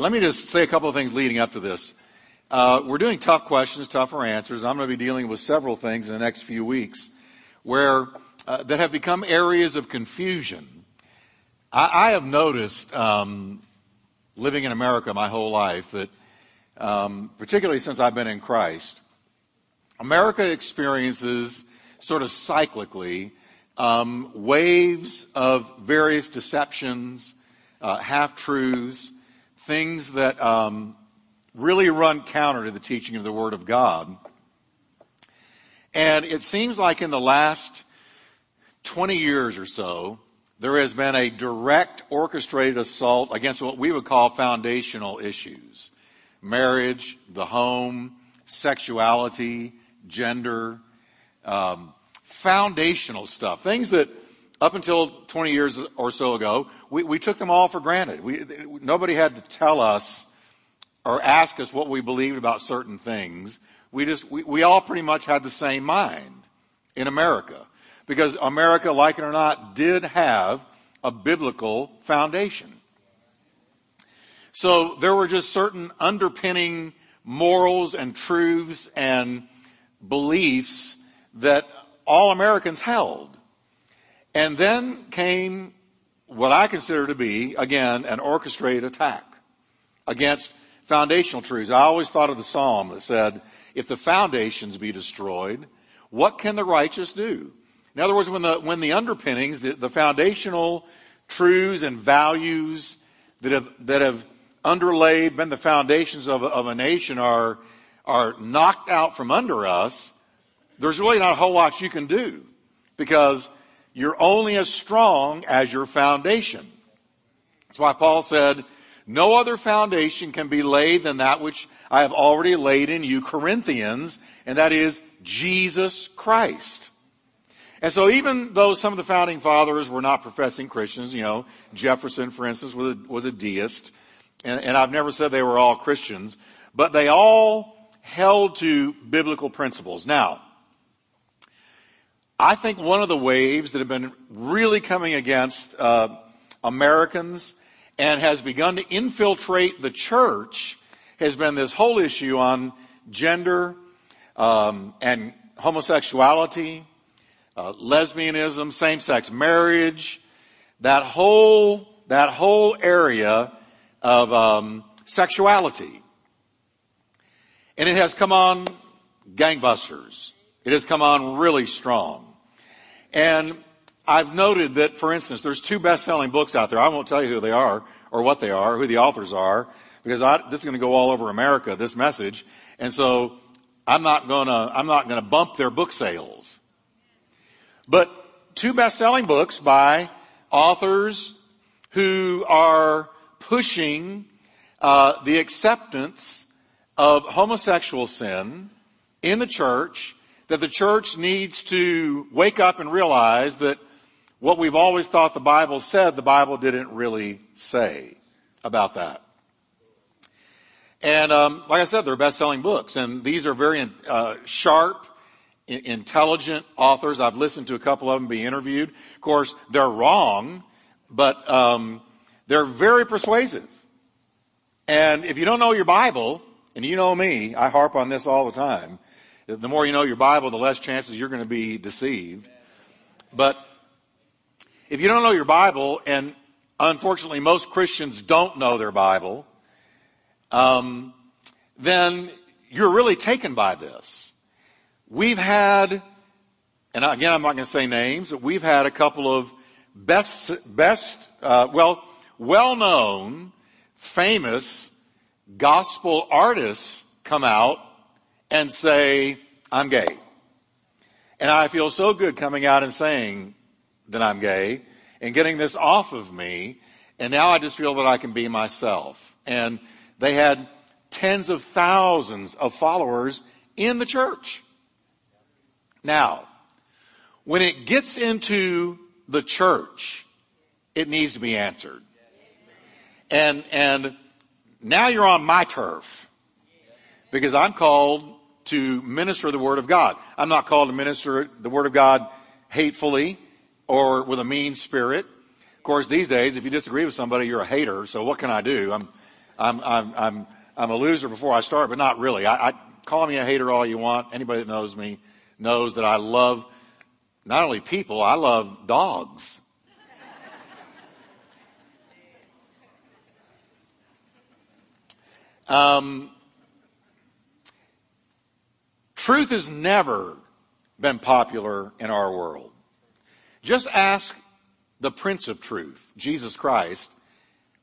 let me just say a couple of things leading up to this. Uh, we're doing tough questions, tougher answers. I'm going to be dealing with several things in the next few weeks where uh, that have become areas of confusion. I, I have noticed, um, living in America my whole life, that um, particularly since I've been in Christ, America experiences sort of cyclically um, waves of various deceptions, uh, half truths, things that um, really run counter to the teaching of the Word of God. And it seems like in the last 20 years or so, there has been a direct orchestrated assault against what we would call foundational issues. Marriage, the home, sexuality, gender, um, foundational stuff. Things that up until 20 years or so ago, we, we took them all for granted. We, nobody had to tell us or ask us what we believed about certain things. We just, we, we all pretty much had the same mind in America. Because America, like it or not, did have a biblical foundation. So there were just certain underpinning morals and truths and beliefs that all Americans held. And then came what I consider to be, again, an orchestrated attack against foundational truths. I always thought of the psalm that said, if the foundations be destroyed, what can the righteous do? In other words, when the, when the underpinnings, the, the foundational truths and values that have, that have underlaid, been the foundations of, of a nation are, are knocked out from under us, there's really not a whole lot you can do because you're only as strong as your foundation. That's why Paul said, no other foundation can be laid than that which I have already laid in you, Corinthians, and that is Jesus Christ. And so even though some of the founding fathers were not professing Christians, you know, Jefferson, for instance, was a, was a deist, and, and I've never said they were all Christians, but they all held to biblical principles. Now, I think one of the waves that have been really coming against uh, Americans and has begun to infiltrate the church has been this whole issue on gender um, and homosexuality, uh, lesbianism, same-sex marriage, that whole that whole area of um, sexuality, and it has come on gangbusters. It has come on really strong, and I've noted that, for instance, there's two best-selling books out there. I won't tell you who they are or what they are, or who the authors are, because I, this is going to go all over America, this message. And so I'm not gonna, I'm not gonna bump their book sales. But two best-selling books by authors who are pushing uh, the acceptance of homosexual sin in the church, that the church needs to wake up and realize that what we've always thought the Bible said, the Bible didn't really say about that. And um, like I said, they're best-selling books, and these are very uh, sharp, intelligent authors. I've listened to a couple of them be interviewed. Of course, they're wrong, but um, they're very persuasive. And if you don't know your Bible, and you know me, I harp on this all the time. The more you know your Bible, the less chances you're going to be deceived. But if you don't know your Bible, and unfortunately most Christians don't know their Bible, um, then you're really taken by this. We've had, and again, I'm not going to say names, but we've had a couple of best, best, uh, well, well-known, famous gospel artists come out and say, I'm gay. And I feel so good coming out and saying, that I'm gay and getting this off of me. And now I just feel that I can be myself. And they had tens of thousands of followers in the church. Now, when it gets into the church, it needs to be answered. And, and now you're on my turf because I'm called to minister the word of God. I'm not called to minister the word of God hatefully or with a mean spirit. Of course, these days, if you disagree with somebody, you're a hater. So what can I do? I'm, I'm, I'm, I'm, I'm a loser before I start, but not really. I, I call me a hater all you want. Anybody that knows me knows that I love not only people, I love dogs. Um, truth has never been popular in our world. Just ask the Prince of Truth, Jesus Christ,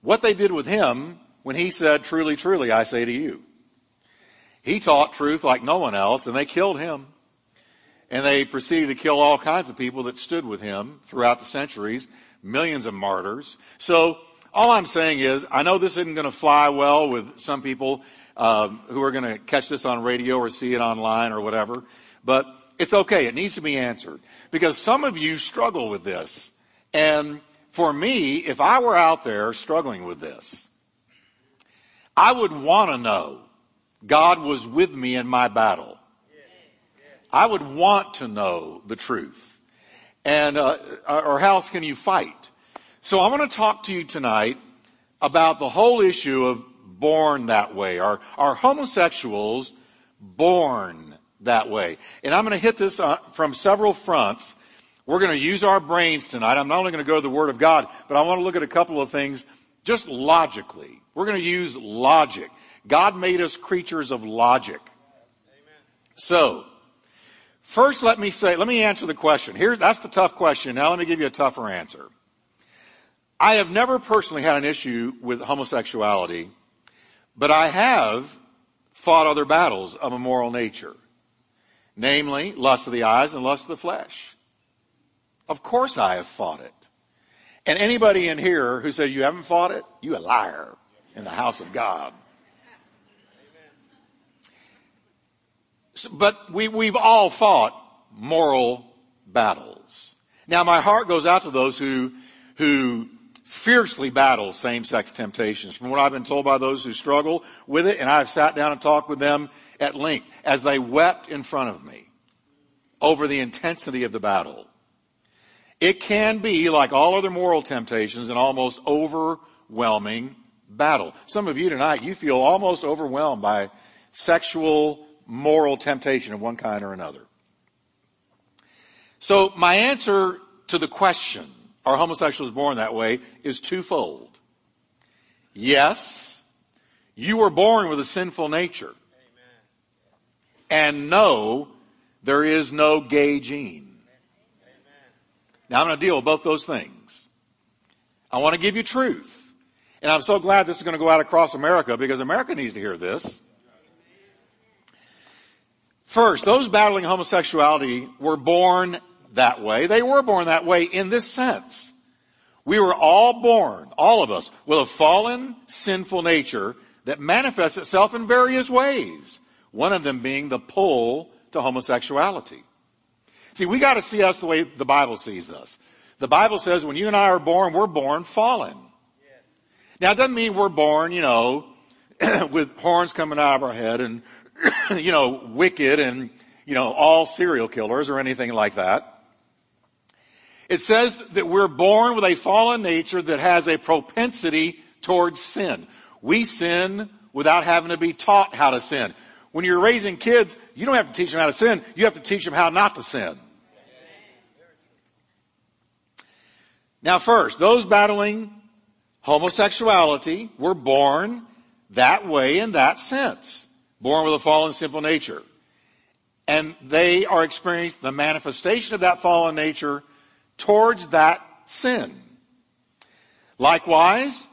what they did with him when he said, truly, truly, I say to you. He taught truth like no one else and they killed him. And they proceeded to kill all kinds of people that stood with him throughout the centuries, millions of martyrs. So all I'm saying is, I know this isn't going to fly well with some people um, who are going to catch this on radio or see it online or whatever, but it's okay. It needs to be answered because some of you struggle with this. And for me, if I were out there struggling with this, I would want to know God was with me in my battle. I would want to know the truth. And, uh, or how else can you fight? So I want to talk to you tonight about the whole issue of born that way. Are, are homosexuals born that way? And I'm going to hit this uh, from several fronts. We're going to use our brains tonight. I'm not only going to go to the Word of God, but I want to look at a couple of things just logically. We're going to use logic. God made us creatures of logic. Amen. So, first let me say, let me answer the question. Here, that's the tough question. Now let me give you a tougher answer. I have never personally had an issue with homosexuality, but I have fought other battles of a moral nature. Namely, lust of the eyes and lust of the flesh. Of course I have fought it. And anybody in here who says you haven't fought it, you a liar in the house of God. But we, we've all fought moral battles. Now my heart goes out to those who, who fiercely battle same-sex temptations. From what I've been told by those who struggle with it, and I've sat down and talked with them at length as they wept in front of me over the intensity of the battle. It can be, like all other moral temptations, an almost overwhelming battle. Some of you tonight, you feel almost overwhelmed by sexual moral temptation of one kind or another. So my answer to the question, are homosexuals born that way is twofold. Yes, you were born with a sinful nature. And no, there is no gay gene. Now I'm going to deal with both those things. I want to give you truth. And I'm so glad this is going to go out across America because America needs to hear this. First, those battling homosexuality were born that way. They were born that way in this sense. We were all born, all of us, with a fallen, sinful nature that manifests itself in various ways. One of them being the pull to homosexuality. See, we gotta see us the way the Bible sees us. The Bible says when you and I are born, we're born fallen. Now it doesn't mean we're born, you know, with horns coming out of our head and, you know, wicked and, you know, all serial killers or anything like that. It says that we're born with a fallen nature that has a propensity towards sin. We sin without having to be taught how to sin. When you're raising kids, you don't have to teach them how to sin. You have to teach them how not to sin. Now first, those battling homosexuality were born that way in that sense. Born with a fallen sinful nature. And they are experiencing the manifestation of that fallen nature towards that sin. Likewise,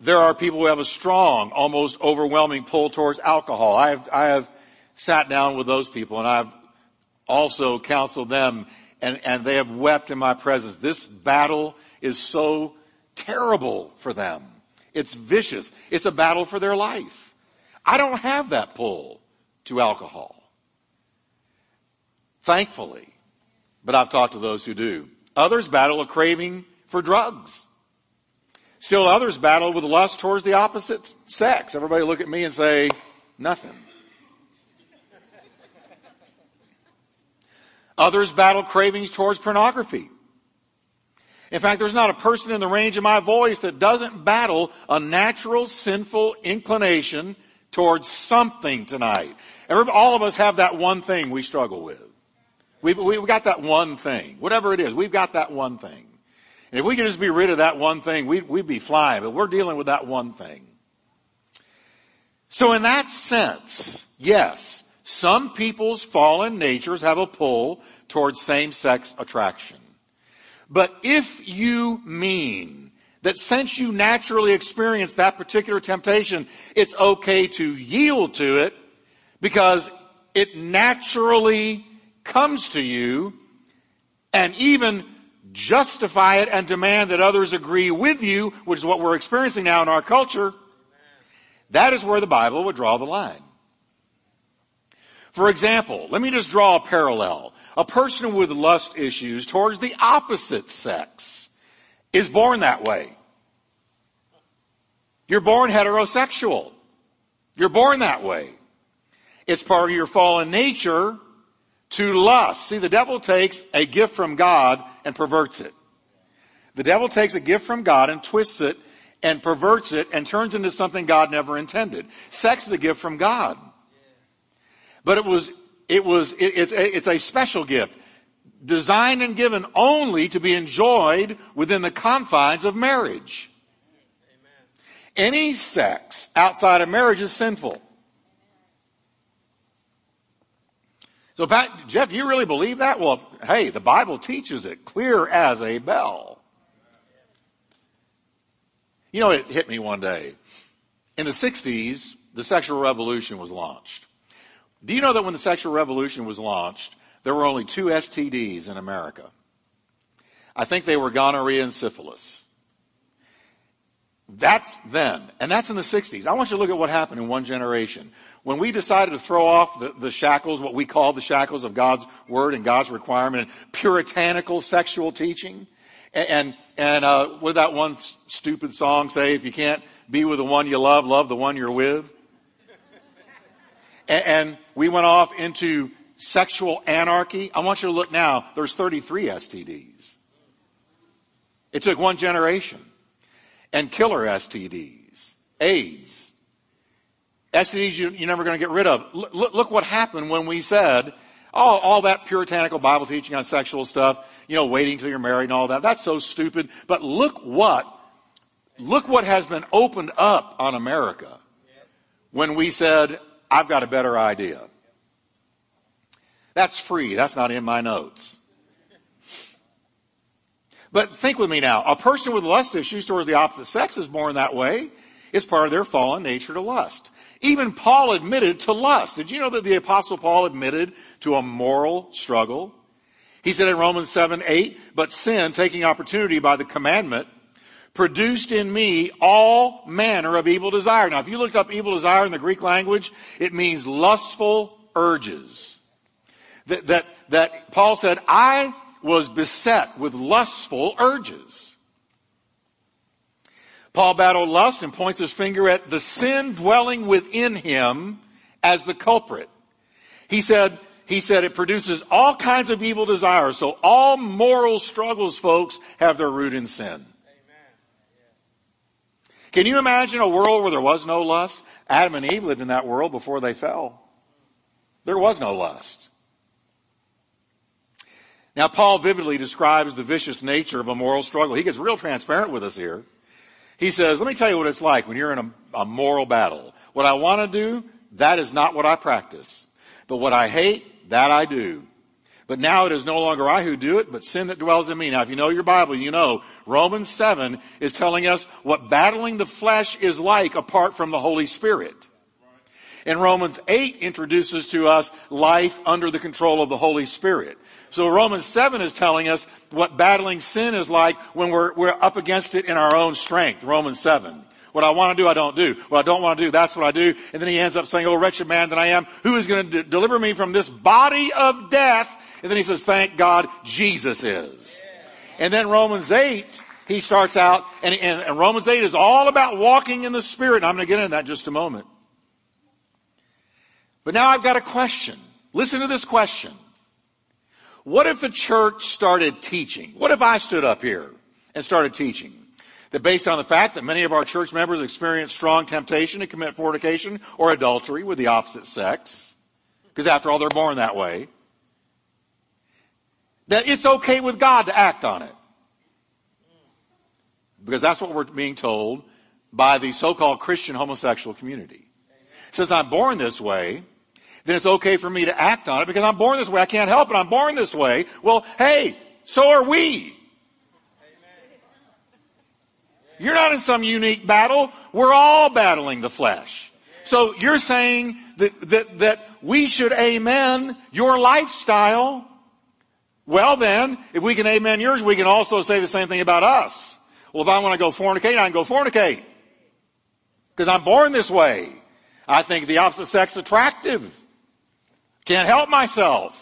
there are people who have a strong, almost overwhelming pull towards alcohol. I have, I have sat down with those people and I've also counseled them and, and they have wept in my presence. This battle is so terrible for them. It's vicious. It's a battle for their life. I don't have that pull to alcohol. Thankfully. But I've talked to those who do. Others battle a craving for drugs. Still others battle with lust towards the opposite sex. Everybody look at me and say, nothing. Others battle cravings towards pornography. In fact, there's not a person in the range of my voice that doesn't battle a natural sinful inclination towards something tonight. Every, all of us have that one thing we struggle with. We've, we've got that one thing. Whatever it is, we've got that one thing. And if we could just be rid of that one thing, we'd, we'd be flying, but we're dealing with that one thing. So in that sense, yes, some people's fallen natures have a pull towards same-sex attraction. But if you mean that since you naturally experience that particular temptation, it's okay to yield to it because it naturally comes to you and even justify it and demand that others agree with you, which is what we're experiencing now in our culture, that is where the Bible would draw the line. For example, let me just draw a parallel. A person with lust issues towards the opposite sex is born that way. You're born heterosexual. You're born that way. It's part of your fallen nature to lust. See, the devil takes a gift from God and perverts it. The devil takes a gift from God and twists it and perverts it and turns into something God never intended. Sex is a gift from God. But it was, it was, it, it's, a, it's a special gift. Designed and given only to be enjoyed within the confines of marriage. Any sex outside of marriage is sinful. So Pat, Jeff, you really believe that? Well, hey, the Bible teaches it clear as a bell. You know, it hit me one day. In the 60s, the sexual revolution was launched. Do you know that when the sexual revolution was launched, there were only two STDs in America? I think they were gonorrhea and syphilis. That's then. And that's in the 60s. I want you to look at what happened in one generation when we decided to throw off the, the, shackles, what we call the shackles of God's word and God's requirement, and puritanical sexual teaching, and and, and uh, what did that one stupid song say? If you can't be with the one you love, love the one you're with. and, and we went off into sexual anarchy. I want you to look now. There's 33 STDs. It took one generation. And killer STDs, AIDS, STDs you, are never going to get rid of. Look, look what happened when we said, oh, all that puritanical Bible teaching on sexual stuff, you know, waiting till you're married and all that. That's so stupid. But look what, look what has been opened up on America when we said, I've got a better idea. That's free. That's not in my notes. But think with me now. A person with lust issues towards the opposite sex is born that way. It's part of their fallen nature to lust. Even Paul admitted to lust. Did you know that the apostle Paul admitted to a moral struggle? He said in Romans 7, 8, but sin, taking opportunity by the commandment, produced in me all manner of evil desire. Now, if you looked up evil desire in the Greek language, it means lustful urges. That, that, that Paul said, I was beset with lustful urges. Paul battled lust and points his finger at the sin dwelling within him as the culprit. He said, he said it produces all kinds of evil desires. So all moral struggles, folks, have their root in sin. Can you imagine a world where there was no lust? Adam and Eve lived in that world before they fell. There was no lust. Now Paul vividly describes the vicious nature of a moral struggle. He gets real transparent with us here. He says, let me tell you what it's like when you're in a, a moral battle. What I want to do, that is not what I practice. But what I hate, that I do. But now it is no longer I who do it, but sin that dwells in me. Now if you know your Bible, you know Romans 7 is telling us what battling the flesh is like apart from the Holy Spirit. And Romans 8 introduces to us life under the control of the Holy Spirit. So Romans 7 is telling us what battling sin is like when we're, we're up against it in our own strength. Romans 7. What I want to do, I don't do. What I don't want to do, that's what I do. And then he ends up saying, oh wretched man that I am, who is going to d- deliver me from this body of death? And then he says, thank God Jesus is. And then Romans 8, he starts out, and, and, and Romans 8 is all about walking in the Spirit. And I'm going to get into that in just a moment. But now I've got a question. Listen to this question. What if the church started teaching? What if I stood up here and started teaching that based on the fact that many of our church members experience strong temptation to commit fornication or adultery with the opposite sex, because after all, they're born that way, that it's okay with God to act on it. Because that's what we're being told by the so-called Christian homosexual community. Since I'm born this way, then it's okay for me to act on it because I'm born this way. I can't help it. I'm born this way. Well, hey, so are we. You're not in some unique battle. We're all battling the flesh. So you're saying that, that, that we should amen your lifestyle. Well then, if we can amen yours, we can also say the same thing about us. Well, if I want to go fornicate, I can go fornicate. Because I'm born this way. I think the opposite sex attractive. Can't help myself.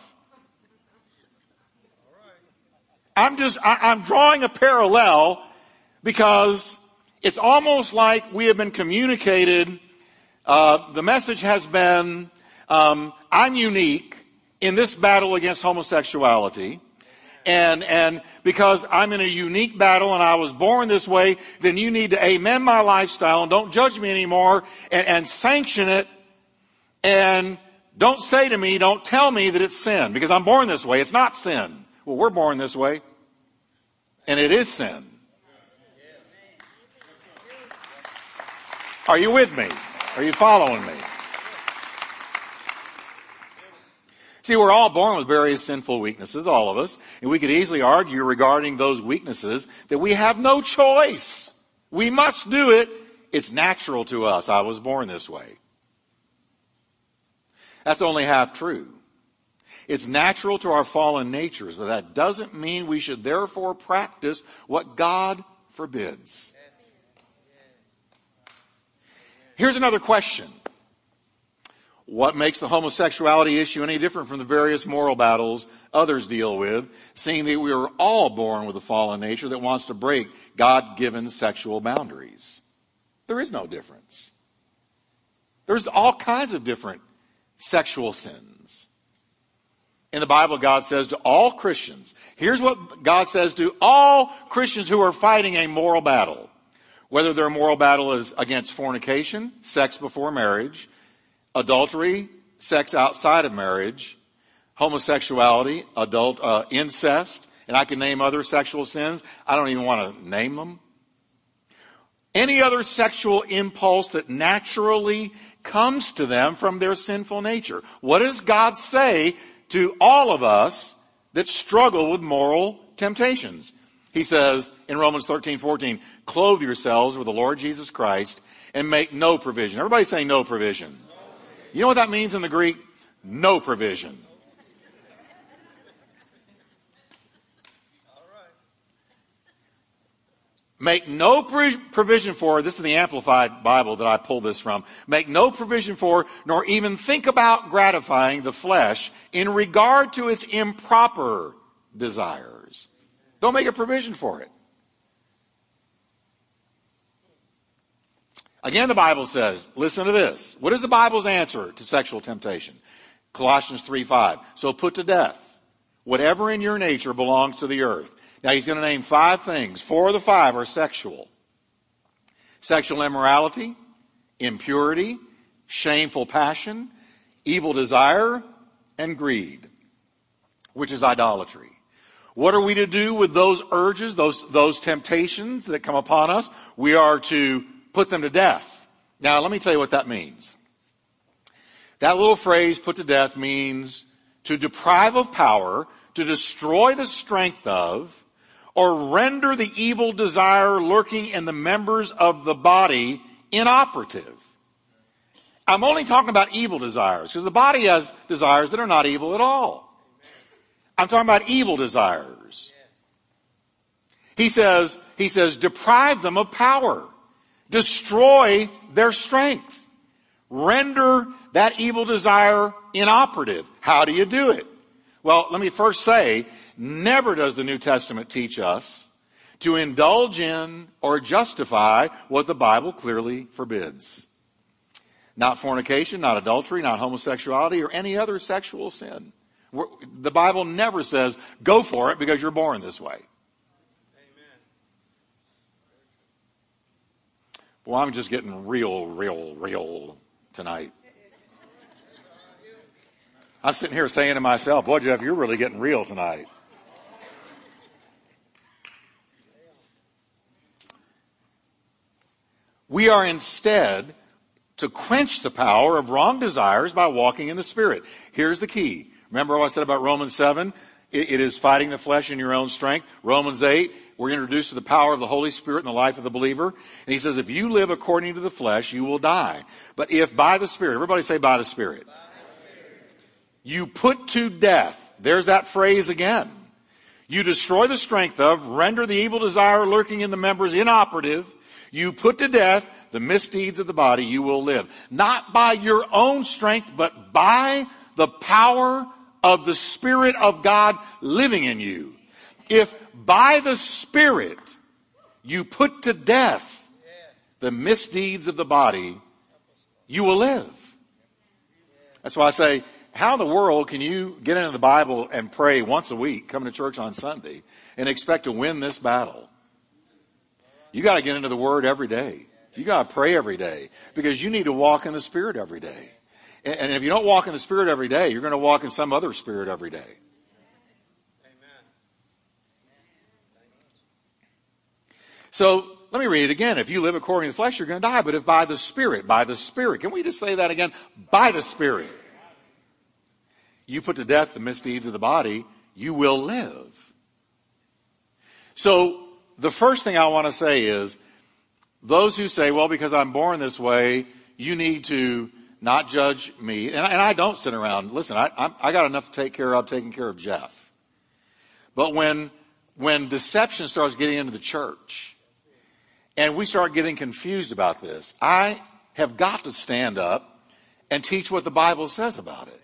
I'm just, I, am drawing a parallel because it's almost like we have been communicated. Uh, the message has been, um, I'm unique in this battle against homosexuality, and and because I'm in a unique battle and I was born this way, then you need to amen my lifestyle and don't judge me anymore and, and sanction it, and don't say to me, don't tell me that it's sin because I'm born this way. It's not sin. Well, we're born this way, and it is sin. Are you with me? Are you following me? See, we're all born with various sinful weaknesses, all of us, and we could easily argue regarding those weaknesses that we have no choice. We must do it. It's natural to us. I was born this way. That's only half true. It's natural to our fallen natures, but that doesn't mean we should therefore practice what God forbids. Here's another question. What makes the homosexuality issue any different from the various moral battles others deal with, seeing that we are all born with a fallen nature that wants to break God-given sexual boundaries? There is no difference. There's all kinds of different sexual sins. In the Bible, God says to all Christians, here's what God says to all Christians who are fighting a moral battle. Whether their moral battle is against fornication, sex before marriage, adultery, sex outside of marriage, homosexuality, adult uh, incest, and I can name other sexual sins. I don't even want to name them. Any other sexual impulse that naturally comes to them from their sinful nature. What does God say to all of us that struggle with moral temptations? He says in Romans 13, 14, clothe yourselves with the Lord Jesus Christ and make no provision. Everybody say no provision. You know what that means in the Greek? No provision. Make no provision for, this is the Amplified Bible that I pulled this from, make no provision for, nor even think about gratifying the flesh in regard to its improper desires. Don't make a provision for it. Again, the Bible says, listen to this. What is the Bible's answer to sexual temptation? Colossians 3 5. So put to death whatever in your nature belongs to the earth. Now he's going to name five things. Four of the five are sexual. Sexual immorality, impurity, shameful passion, evil desire, and greed, which is idolatry. What are we to do with those urges, those, those temptations that come upon us? We are to put them to death. Now, let me tell you what that means. That little phrase, put to death, means to deprive of power, to destroy the strength of, or render the evil desire lurking in the members of the body inoperative. I'm only talking about evil desires, because the body has desires that are not evil at all. I'm talking about evil desires. He says, he says, deprive them of power. Destroy their strength. Render that evil desire inoperative. How do you do it? Well, let me first say, never does the New Testament teach us to indulge in or justify what the Bible clearly forbids. Not fornication, not adultery, not homosexuality, or any other sexual sin. The Bible never says, go for it because you're born this way. Amen. Well, I'm just getting real, real, real tonight. I'm sitting here saying to myself, boy, Jeff, you're really getting real tonight. We are instead to quench the power of wrong desires by walking in the Spirit. Here's the key. Remember what I said about Romans 7? it, is fighting the flesh in your own strength. Romans 8, we're introduced to the power of the Holy Spirit in the life of the believer. And he says, if you live according to the flesh, you will die. But if by the Spirit, everybody say by the Spirit. By the Spirit. You put to death, there's that phrase again. You destroy the strength of, render the evil desire lurking in the members inoperative. You put to death the misdeeds of the body, you will live. Not by your own strength, but by the power of the Spirit of God living in you. If by the Spirit you put to death the misdeeds of the body, you will live. That's why I say, how in the world can you get into the Bible and pray once a week, come to church on Sunday, and expect to win this battle? You gotta get into the Word every day. You gotta pray every day because you need to walk in the Spirit every day. And if you don't walk in the Spirit every day, you're going to walk in some other Spirit every day. Amen. So let me read it again. If you live according to the flesh, you're going to die. But if by the Spirit, by the Spirit, can we just say that again? By the Spirit. You put to death the misdeeds of the body, you will live. So the first thing I want to say is, those who say, well, because I'm born this way, you need to not judge me. And, and I don't sit around. Listen, I, I, I got enough to take care of, taking care of Jeff. But when, when deception starts getting into the church and we start getting confused about this, I have got to stand up and teach what the Bible says about it.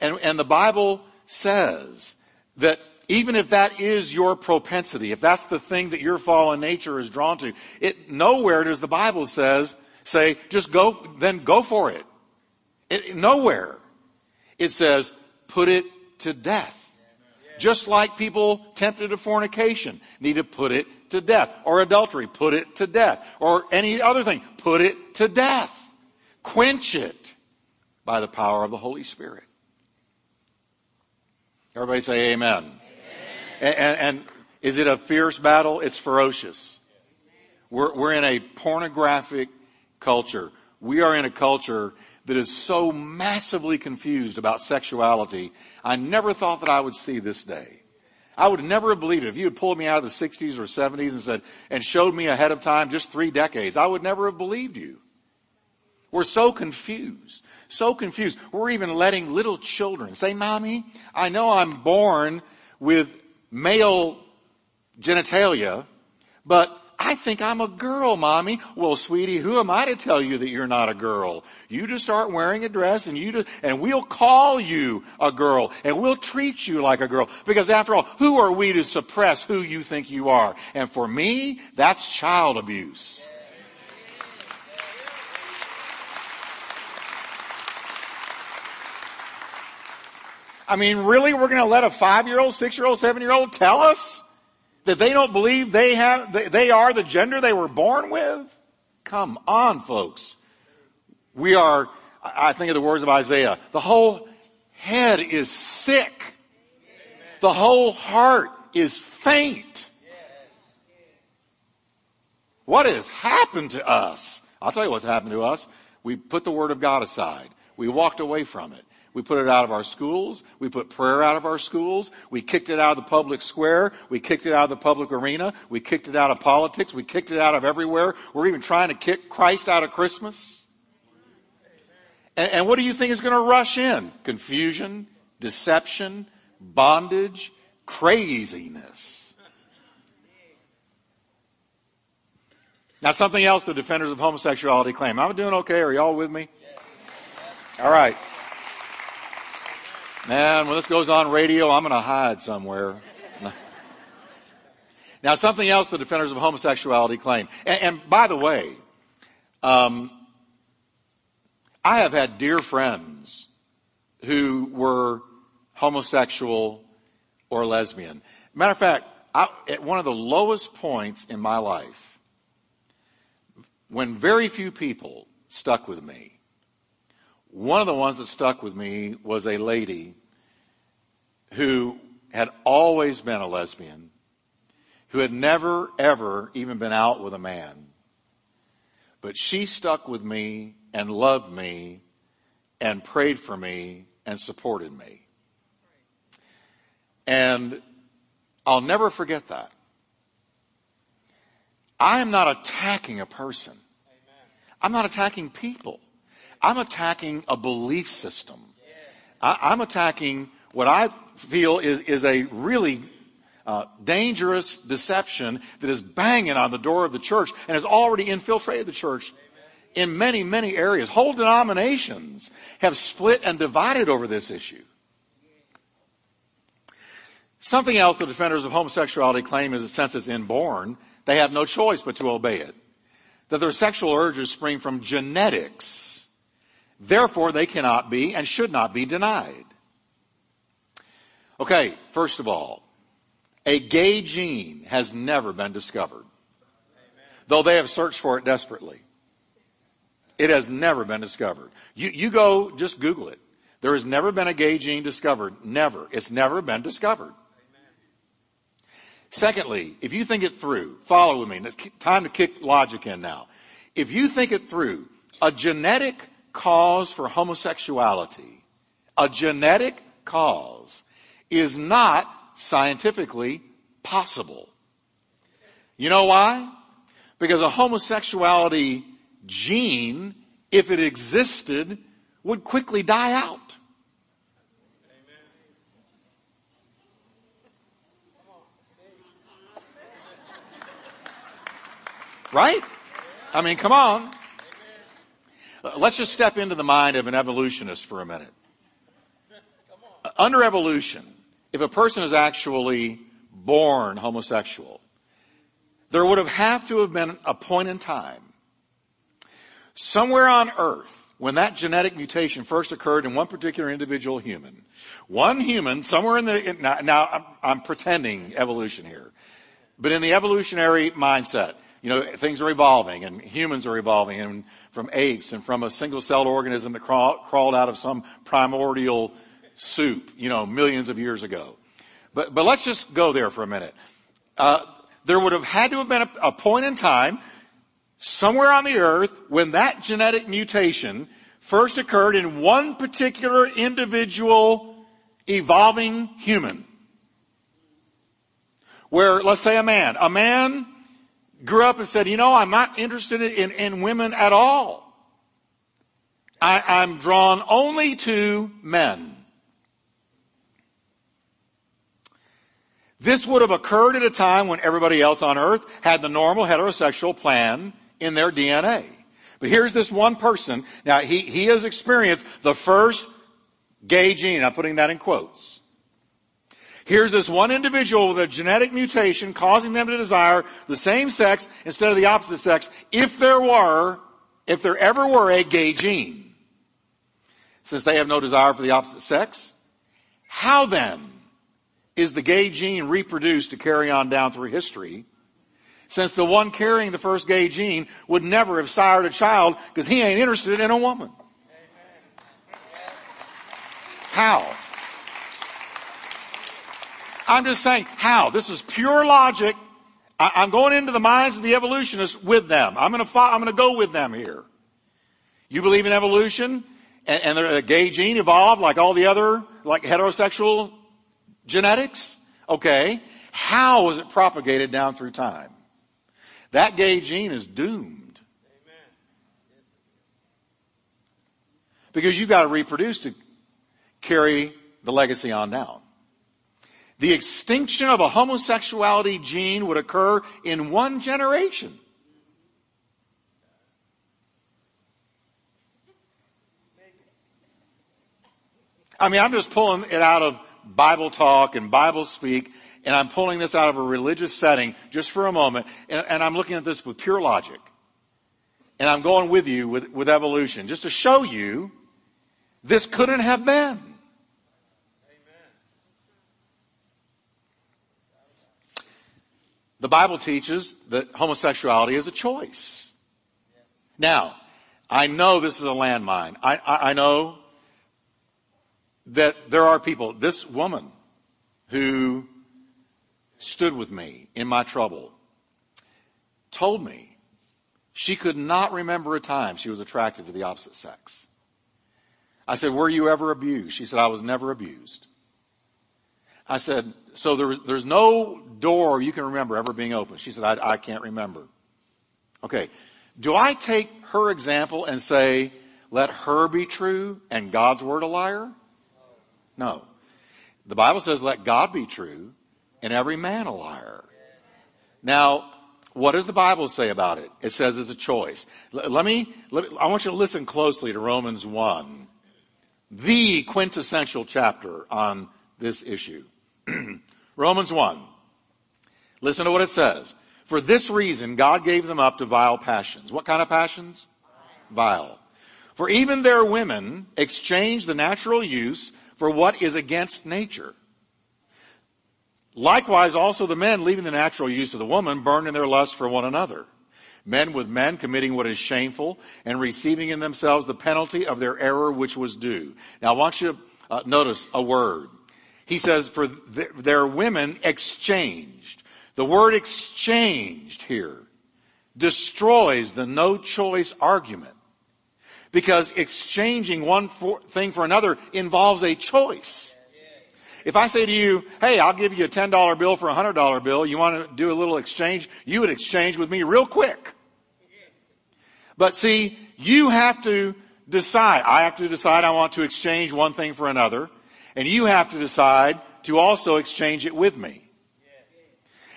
And, and the Bible says that even if that is your propensity, if that's the thing that your fallen nature is drawn to, it nowhere does the Bible says say just go then go for it. It, nowhere. It says, put it to death. Just like people tempted to fornication need to put it to death. Or adultery, put it to death. Or any other thing, put it to death. Quench it by the power of the Holy Spirit. Everybody say amen. And, and, and, is it a fierce battle? It's ferocious. We're, we're in a pornographic culture. We are in a culture that is so massively confused about sexuality, I never thought that I would see this day. I would never have believed it. If you had pulled me out of the 60s or 70s and said, and showed me ahead of time just three decades, I would never have believed you. We're so confused. So confused. We're even letting little children say, mommy, I know I'm born with male genitalia, but I think I'm a girl, mommy. Well, sweetie, who am I to tell you that you're not a girl? You just start wearing a dress and you just, and we'll call you a girl and we'll treat you like a girl. Because after all, who are we to suppress who you think you are? And for me, that's child abuse. I mean, really? We're going to let a five year old, six year old, seven year old tell us? that they don't believe they have, they are the gender they were born with? Come on, folks. We are, I think of the words of Isaiah, the whole head is sick. The whole heart is faint. What has happened to us? I'll tell you what's happened to us. We put the Word of God aside. We walked away from it. We put it out of our schools. We put prayer out of our schools. We kicked it out of the public square. We kicked it out of the public arena. We kicked it out of politics. We kicked it out of everywhere. We're even trying to kick Christ out of Christmas. And, and what do you think is going to rush in? Confusion, deception, bondage, craziness. Now something else the defenders of homosexuality claim. I'm doing okay. Are y'all with me? All right. Man, when this goes on radio, I'm going to hide somewhere. now, something else the defenders of homosexuality claim. And, and by the way, um, I have had dear friends who were homosexual or lesbian. Matter of fact, I, at one of the lowest points in my life, when very few people stuck with me. One of the ones that stuck with me was a lady who had always been a lesbian, who had never, ever even been out with a man. But she stuck with me and loved me and prayed for me and supported me. And I'll never forget that. I am not attacking a person. I'm not attacking people. I'm attacking a belief system. I, am attacking what I feel is, is a really uh, dangerous deception that is banging on the door of the church and has already infiltrated the church in many, many areas. Whole denominations have split and divided over this issue. Something else the defenders of homosexuality claim is that since it's inborn, they have no choice but to obey it. That their sexual urges spring from genetics. Therefore, they cannot be and should not be denied. Okay, first of all, a gay gene has never been discovered. Though they have searched for it desperately. It has never been discovered. You, you go, just Google it. There has never been a gay gene discovered. Never. It's never been discovered. Secondly, if you think it through, follow with me. It's time to kick logic in now. If you think it through, a genetic cause for homosexuality, a genetic cause is not scientifically possible. You know why? Because a homosexuality gene, if it existed, would quickly die out. Right? I mean, come on. Let's just step into the mind of an evolutionist for a minute. Under evolution, if a person is actually born homosexual, there would have have to have been a point in time somewhere on earth when that genetic mutation first occurred in one particular individual human. One human, somewhere in the, now, now I'm, I'm pretending evolution here, but in the evolutionary mindset, you know, things are evolving and humans are evolving and from apes and from a single celled organism that crawl, crawled out of some primordial soup, you know, millions of years ago. But, but let's just go there for a minute. Uh, there would have had to have been a, a point in time somewhere on the earth when that genetic mutation first occurred in one particular individual evolving human. Where, let's say a man, a man grew up and said, you know, I'm not interested in, in women at all. I, I'm drawn only to men. This would have occurred at a time when everybody else on earth had the normal heterosexual plan in their DNA. But here's this one person. Now he, he has experienced the first gay gene. I'm putting that in quotes. Here's this one individual with a genetic mutation causing them to desire the same sex instead of the opposite sex if there were, if there ever were a gay gene. Since they have no desire for the opposite sex, how then is the gay gene reproduced to carry on down through history, since the one carrying the first gay gene would never have sired a child because he ain't interested in a woman. How? I'm just saying, how? This is pure logic. I, am going into the minds of the evolutionists with them. I'm going to to go with them here. You believe in evolution, and, and the gay gene evolved like all the other, like heterosexual Genetics? Okay. How was it propagated down through time? That gay gene is doomed. Because you've got to reproduce to carry the legacy on down. The extinction of a homosexuality gene would occur in one generation. I mean, I'm just pulling it out of Bible talk and Bible speak, and I'm pulling this out of a religious setting just for a moment, and, and I'm looking at this with pure logic. And I'm going with you with, with evolution, just to show you this couldn't have been. The Bible teaches that homosexuality is a choice. Now, I know this is a landmine. I, I, I know that there are people, this woman who stood with me in my trouble told me she could not remember a time she was attracted to the opposite sex. I said, were you ever abused? She said, I was never abused. I said, so there, there's no door you can remember ever being open. She said, I, I can't remember. Okay. Do I take her example and say, let her be true and God's word a liar? No. The Bible says, let God be true and every man a liar. Now, what does the Bible say about it? It says it's a choice. Let me, let, I want you to listen closely to Romans 1, the quintessential chapter on this issue. Romans 1. Listen to what it says. For this reason, God gave them up to vile passions. What kind of passions? Vile. For even their women exchanged the natural use for what is against nature. Likewise, also the men, leaving the natural use of the woman, burn in their lust for one another. Men with men committing what is shameful and receiving in themselves the penalty of their error which was due. Now I want you to uh, notice a word. He says, for th- their women exchanged. The word exchanged here destroys the no choice argument. Because exchanging one for, thing for another involves a choice. If I say to you, hey, I'll give you a $10 bill for a $100 bill, you want to do a little exchange, you would exchange with me real quick. But see, you have to decide. I have to decide I want to exchange one thing for another. And you have to decide to also exchange it with me.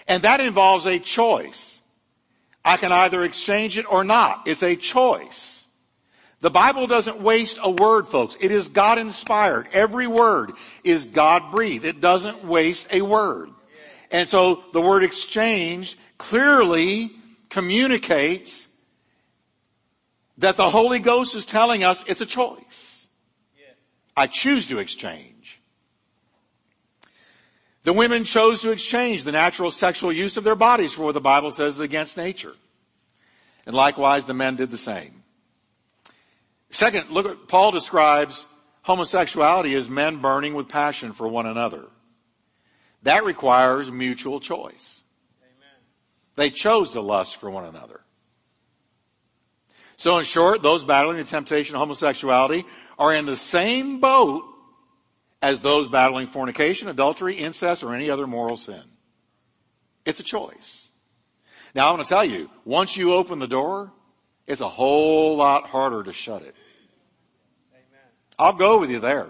And that involves a choice. I can either exchange it or not. It's a choice. The Bible doesn't waste a word, folks. It is God inspired. Every word is God breathed. It doesn't waste a word. And so the word exchange clearly communicates that the Holy Ghost is telling us it's a choice. I choose to exchange. The women chose to exchange the natural sexual use of their bodies for what the Bible says is against nature. And likewise, the men did the same. Second, look at, Paul describes homosexuality as men burning with passion for one another. That requires mutual choice. Amen. They chose to lust for one another. So in short, those battling the temptation of homosexuality are in the same boat as those battling fornication, adultery, incest, or any other moral sin. It's a choice. Now I want to tell you, once you open the door, it's a whole lot harder to shut it. Amen. I'll go with you there.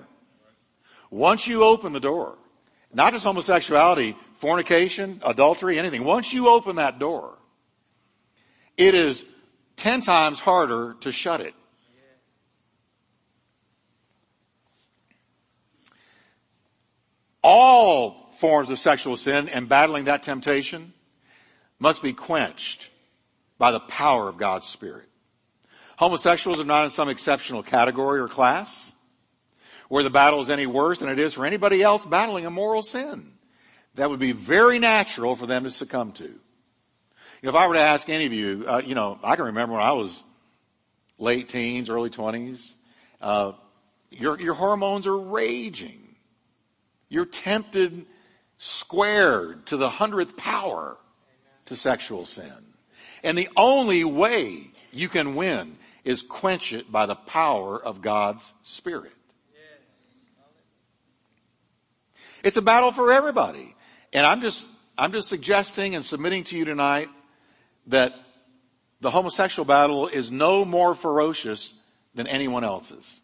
Once you open the door, not just homosexuality, fornication, adultery, anything, once you open that door, it is ten times harder to shut it. all forms of sexual sin and battling that temptation must be quenched by the power of God's Spirit. Homosexuals are not in some exceptional category or class where the battle is any worse than it is for anybody else battling a moral sin. That would be very natural for them to succumb to. You know, if I were to ask any of you, uh, you know, I can remember when I was late teens, early twenties, uh, your your hormones are raging. You're tempted squared to the hundredth power to sexual sin. And the only way you can win is quench it by the power of God's Spirit. It's a battle for everybody. And I'm just, I'm just suggesting and submitting to you tonight that the homosexual battle is no more ferocious than anyone else's.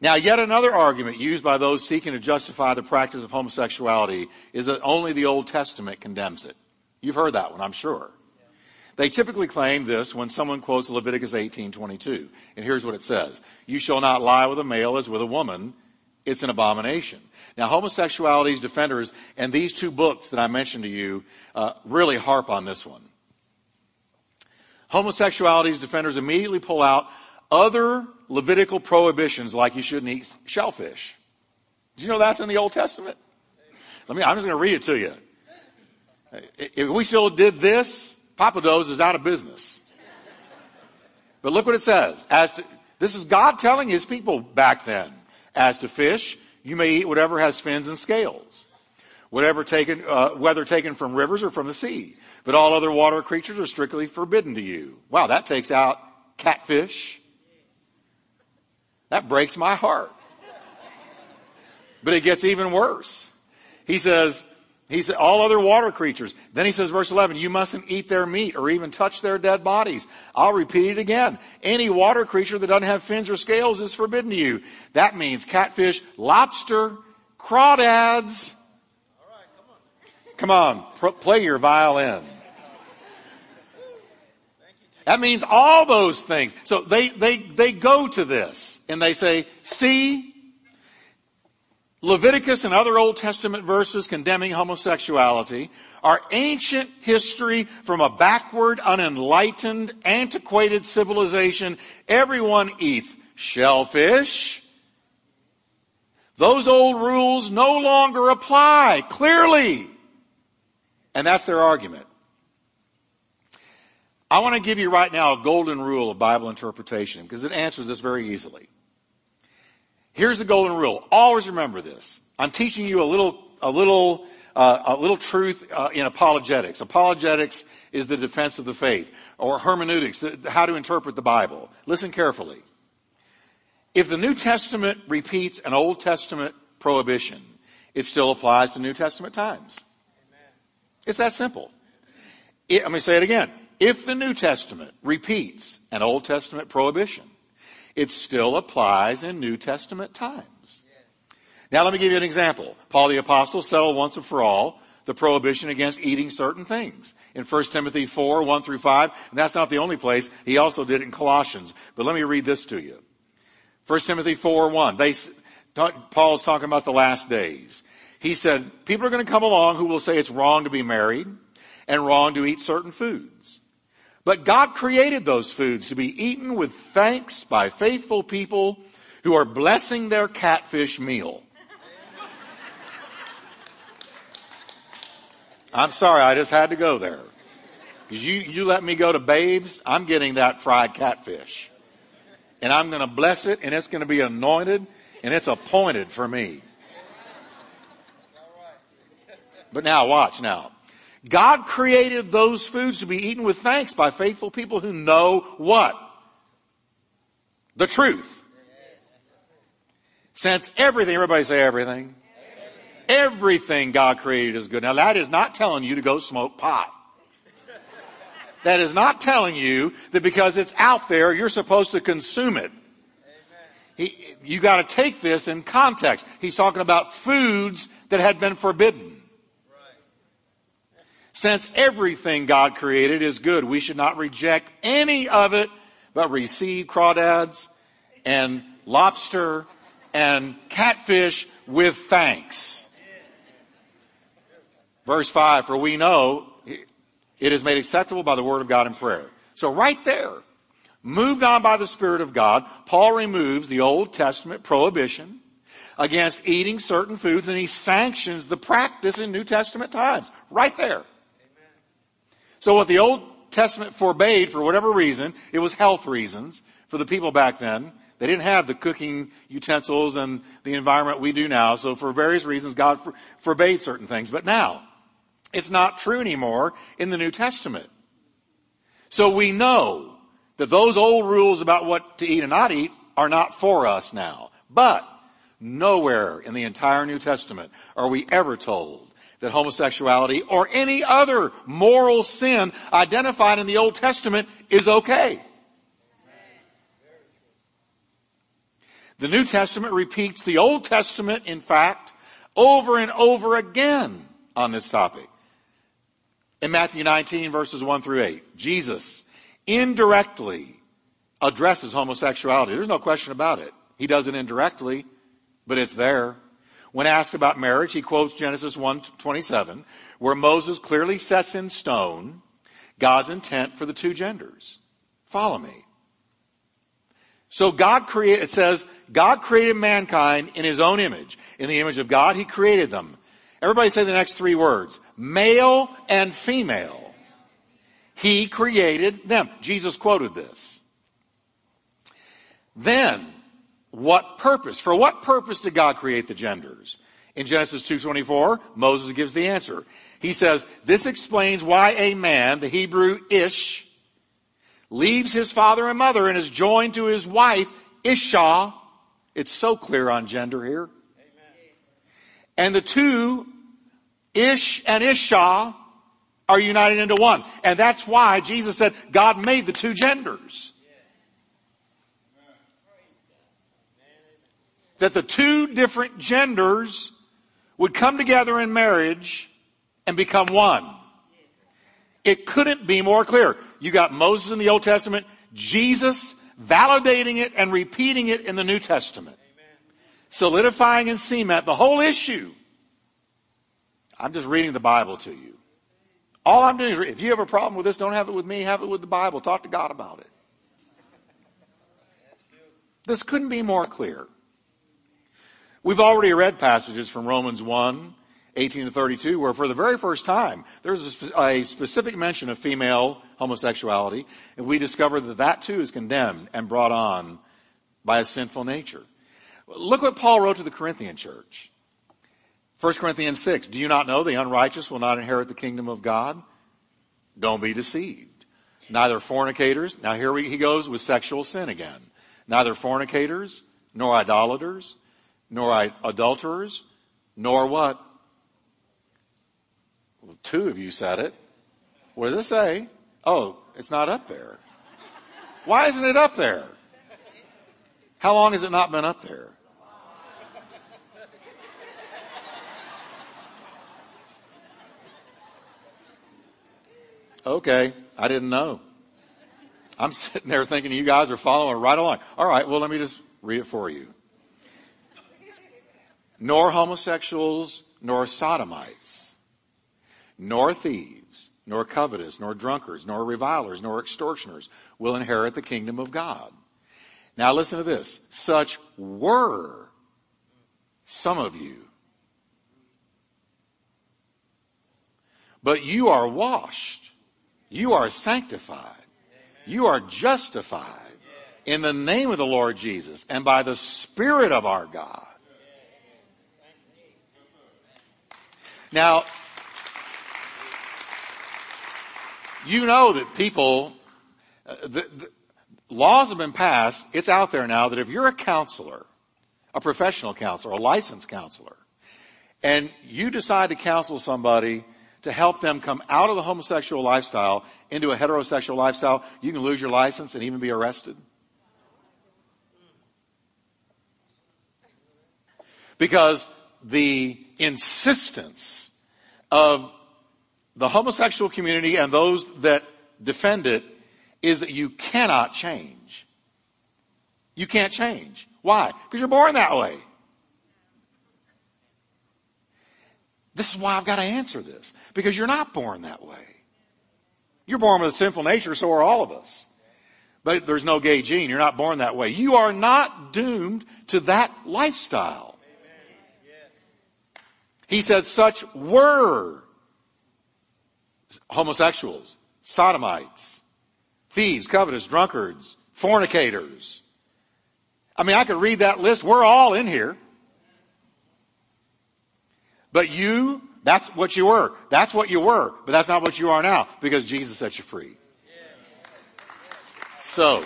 Now, yet another argument used by those seeking to justify the practice of homosexuality is that only the Old Testament condemns it. You've heard that one, I'm sure. They typically claim this when someone quotes Leviticus 18:22. And here's what it says. You shall not lie with a male as with a woman. It's an abomination. Now, homosexuality's defenders and these two books that I mentioned to you uh, really harp on this one. Homosexuality's defenders immediately pull out other Levitical prohibitions like you shouldn't eat shellfish. Did you know that's in the Old Testament? Let me, I'm just going to read it to you. If we still did this, Pappadeaux's is out of business. But look what it says. As to, this is God telling his people back then. As to fish, you may eat whatever has fins and scales. Whatever taken, uh, whether taken from rivers or from the sea. But all other water creatures are strictly forbidden to you. Wow, that takes out catfish. That breaks my heart. But it gets even worse. He says, he said, all other water creatures. Then he says, verse 11, you mustn't eat their meat or even touch their dead bodies. I'll repeat it again. Any water creature that doesn't have fins or scales is forbidden to you. That means catfish, lobster, crawdads. All right, Come on, play your violin. That means all those things. So they, they, they go to this and they say, see, Leviticus and other Old Testament verses condemning homosexuality are ancient history from a backward, unenlightened, antiquated civilization. Everyone eats shellfish. Those old rules no longer apply, clearly. And that's their argument. I want to give you right now a golden rule of Bible interpretation because it answers this very easily. Here's the golden rule. Always remember this. I'm teaching you a little, a little, uh, a little truth uh, in apologetics. Apologetics is the defense of the faith, or hermeneutics, the, how to interpret the Bible. Listen carefully. If the New Testament repeats an Old Testament prohibition, it still applies to New Testament times. Amen. It's that simple. It, let me say it again. If the New Testament repeats an Old Testament prohibition, it still applies in New Testament times. Now let me give you an example. Paul the Apostle settled once and for all the prohibition against eating certain things. In 1 Timothy 4, 1 through 5, and that's not the only place. He also did it in Colossians. But let me read this to you. 1 Timothy 4, 1. They, Paul's talking about the last days. He said, people are going to come along who will say it's wrong to be married and wrong to eat certain foods. But God created those foods to be eaten with thanks by faithful people who are blessing their catfish meal. I'm sorry, I just had to go there. Because you, you let me go to Babes, I'm getting that fried catfish. And I'm going to bless it, and it's going to be anointed, and it's appointed for me. But now, watch now. God created those foods to be eaten with thanks by faithful people who know what? The truth. Since everything, everybody say everything. everything. God created is good. Now that is not telling you to go smoke pot. That is not telling you that because it's out there, you're supposed to consume it. He, you gotta take this in context. He's talking about foods that had been forbidden. Since everything God created is good, we should not reject any of it, but receive crawdads and lobster and catfish with thanks. Verse 5, for we know it is made acceptable by the word of God in prayer. So right there, moved on by the Spirit of God, Paul removes the Old Testament prohibition against eating certain foods and he sanctions the practice in New Testament times. Right there. So what the Old Testament forbade for whatever reason, it was health reasons for the people back then. They didn't have the cooking utensils and the environment we do now. So for various reasons, God for, forbade certain things. But now, it's not true anymore in the New Testament. So we know that those old rules about what to eat and not eat are not for us now. But nowhere in the entire New Testament are we ever told that homosexuality or any other moral sin identified in the Old Testament is okay. The New Testament repeats the Old Testament, in fact, over and over again on this topic. In Matthew 19 verses 1 through 8, Jesus indirectly addresses homosexuality. There's no question about it. He does it indirectly, but it's there. When asked about marriage, he quotes Genesis 1:27, where Moses clearly sets in stone God's intent for the two genders. Follow me. So God created, it says, God created mankind in his own image. In the image of God, he created them. Everybody say the next three words. Male and female. He created them. Jesus quoted this. Then, what purpose? For what purpose did God create the genders? In Genesis 2.24, Moses gives the answer. He says, this explains why a man, the Hebrew ish, leaves his father and mother and is joined to his wife, Isha. It's so clear on gender here. Amen. And the two, Ish and Isha, are united into one. And that's why Jesus said God made the two genders. That the two different genders would come together in marriage and become one. It couldn't be more clear. You got Moses in the Old Testament, Jesus validating it and repeating it in the New Testament. Solidifying in cement the whole issue. I'm just reading the Bible to you. All I'm doing is, if you have a problem with this, don't have it with me, have it with the Bible. Talk to God about it. This couldn't be more clear. We've already read passages from Romans 1, 18 to 32, where for the very first time, there's a, a, specific mention of female homosexuality, and we discover that that too is condemned and brought on by a sinful nature. Look what Paul wrote to the Corinthian church. 1 Corinthians 6, do you not know the unrighteous will not inherit the kingdom of God? Don't be deceived. Neither fornicators, now here he goes with sexual sin again. Neither fornicators, nor idolaters, nor I adulterers, nor what? Well, two of you said it. What does it say? Oh, it's not up there. Why isn't it up there? How long has it not been up there? Okay, I didn't know. I'm sitting there thinking you guys are following right along. All right, well, let me just read it for you. Nor homosexuals, nor sodomites, nor thieves, nor covetous, nor drunkards, nor revilers, nor extortioners will inherit the kingdom of God. Now listen to this. Such were some of you. But you are washed you are sanctified. You are justified in the name of the Lord Jesus and by the Spirit of our God. Now, you know that people, uh, the, the, laws have been passed, it's out there now that if you're a counselor, a professional counselor, a licensed counselor, and you decide to counsel somebody to help them come out of the homosexual lifestyle into a heterosexual lifestyle, you can lose your license and even be arrested. Because the insistence of the homosexual community and those that defend it is that you cannot change. You can't change. Why? Because you're born that way. This is why I've got to answer this. Because you're not born that way. You're born with a sinful nature, so are all of us. But there's no gay gene. You're not born that way. You are not doomed to that lifestyle. He said such were homosexuals, sodomites, thieves, covetous, drunkards, fornicators. I mean, I could read that list. We're all in here. But you, that's what you were. That's what you were. But that's not what you are now because Jesus set you free. So,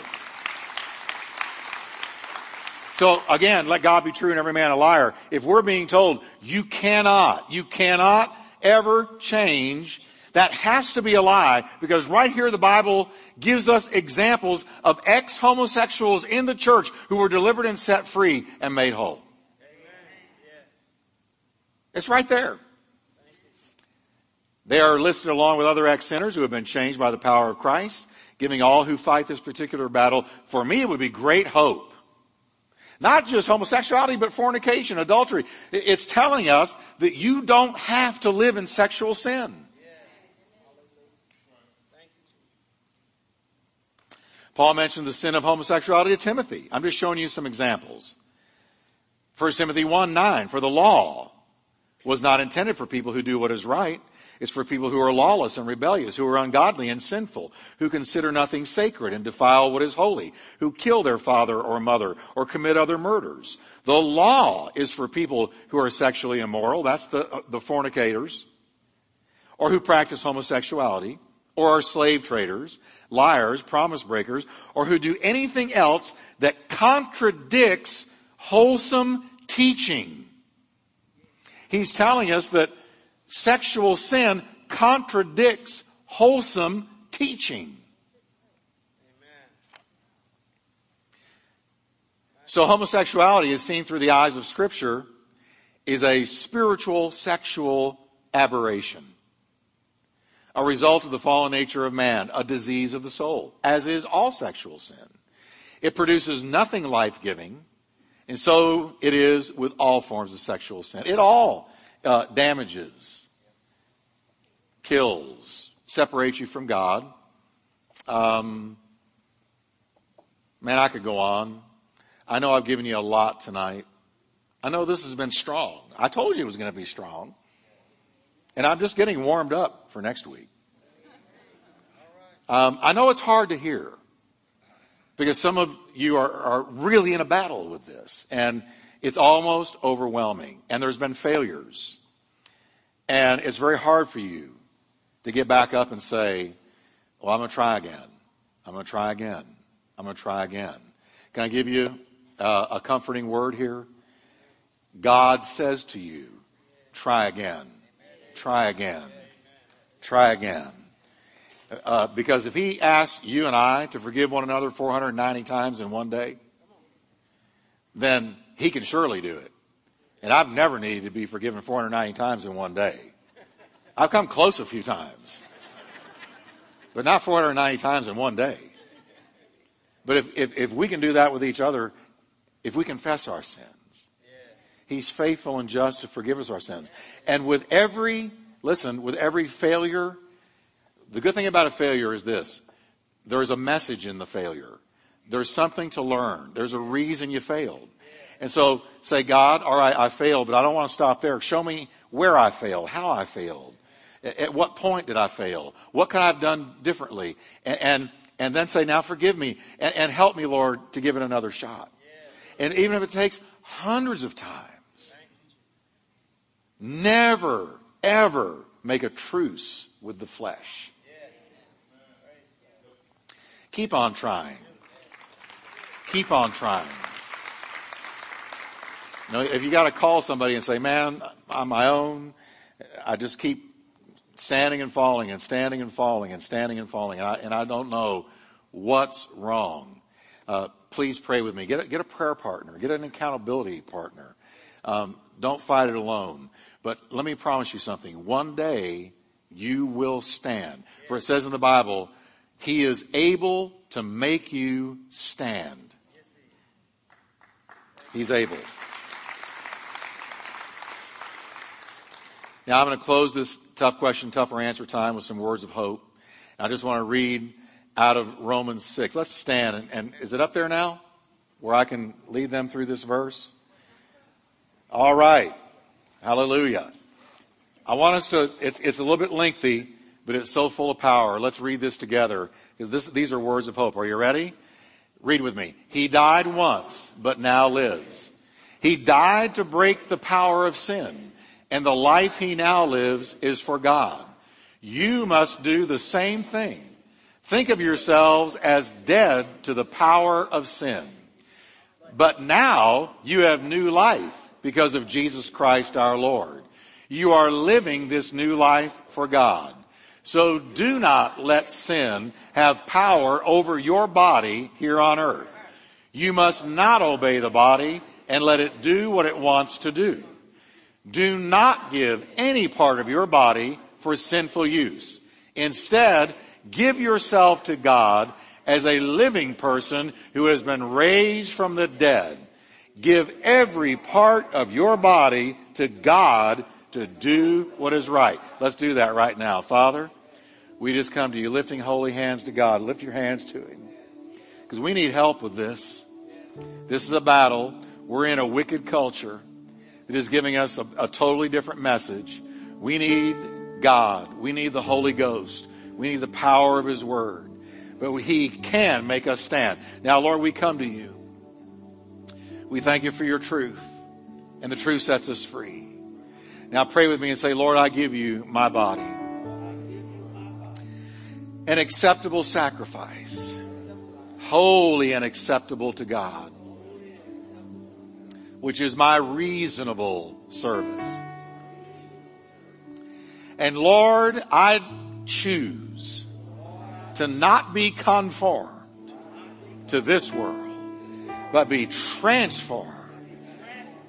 so again, let God be true and every man a liar. If we're being told you cannot, you cannot ever change, that has to be a lie because right here the Bible gives us examples of ex-homosexuals in the church who were delivered and set free and made whole. It's right there. They are listed along with other ex-sinners who have been changed by the power of Christ, giving all who fight this particular battle, for me it would be great hope. Not just homosexuality, but fornication, adultery. It's telling us that you don't have to live in sexual sin. Paul mentioned the sin of homosexuality to Timothy. I'm just showing you some examples. 1 Timothy 1 9, for the law was not intended for people who do what is right. It's for people who are lawless and rebellious, who are ungodly and sinful, who consider nothing sacred and defile what is holy, who kill their father or mother or commit other murders. The law is for people who are sexually immoral. That's the, uh, the fornicators. Or who practice homosexuality. Or are slave traders, liars, promise breakers, or who do anything else that contradicts wholesome teaching. He's telling us that sexual sin contradicts wholesome teaching. So homosexuality is seen through the eyes of scripture is a spiritual sexual aberration. A result of the fallen nature of man, a disease of the soul, as is all sexual sin. It produces nothing life-giving, and so it is with all forms of sexual sin. It all uh, damages kills, separates you from God. Um, man, I could go on. I know I've given you a lot tonight. I know this has been strong. I told you it was going to be strong. And I'm just getting warmed up for next week. Um, I know it's hard to hear because some of you are, are really in a battle with this and it's almost overwhelming and there's been failures and it's very hard for you to get back up and say, well, I'm going to try again. I'm going to try again. I'm going to try again. Can I give you uh, a comforting word here? God says to you, try again. Try again. Try again. Uh, because if he asks you and I to forgive one another 490 times in one day, then he can surely do it. And I've never needed to be forgiven 490 times in one day. I've come close a few times, but not 490 times in one day. But if, if, if we can do that with each other, if we confess our sins, He's faithful and just to forgive us our sins. And with every, listen, with every failure, the good thing about a failure is this. There's a message in the failure. There's something to learn. There's a reason you failed. And so say, God, all right, I failed, but I don't want to stop there. Show me where I failed, how I failed. At what point did I fail? What could I have done differently? And, and, and then say, now forgive me and, and, help me, Lord, to give it another shot. And even if it takes hundreds of times, never, ever make a truce with the flesh. Keep on trying. Keep on trying. You know, if you got to call somebody and say, man, on my own, I just keep standing and falling and standing and falling and standing and falling, and I, and I don't know what's wrong. Uh, please pray with me. Get a, get a prayer partner. Get an accountability partner. Um, don't fight it alone. But let me promise you something. One day you will stand. For it says in the Bible, He is able to make you stand. He's able. Now I'm going to close this tough question, tougher answer time with some words of hope. I just want to read out of Romans 6. Let's stand and, and is it up there now where I can lead them through this verse? All right. Hallelujah. I want us to, it's, it's a little bit lengthy, but it's so full of power. Let's read this together because this, these are words of hope. Are you ready? Read with me. He died once, but now lives. He died to break the power of sin and the life he now lives is for God. You must do the same thing. Think of yourselves as dead to the power of sin. But now you have new life because of Jesus Christ our Lord. You are living this new life for God. So do not let sin have power over your body here on earth. You must not obey the body and let it do what it wants to do. Do not give any part of your body for sinful use. Instead, give yourself to God as a living person who has been raised from the dead. Give every part of your body to God to do what is right. Let's do that right now. Father, we just come to you lifting holy hands to God. Lift your hands to Him. Because we need help with this. This is a battle. We're in a wicked culture that is giving us a, a totally different message. We need God. We need the Holy Ghost. We need the power of His Word. But He can make us stand. Now, Lord, we come to you. We thank you for your truth. And the truth sets us free. Now pray with me and say, Lord, I give you my body. An acceptable sacrifice. Holy and acceptable to God. Which is my reasonable service. And Lord, I choose to not be conformed to this world, but be transformed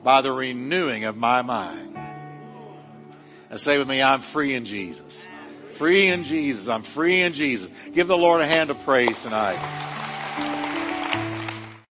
by the renewing of my mind. And say with me, I'm free in Jesus. Free in Jesus. I'm free in Jesus. Give the Lord a hand of praise tonight.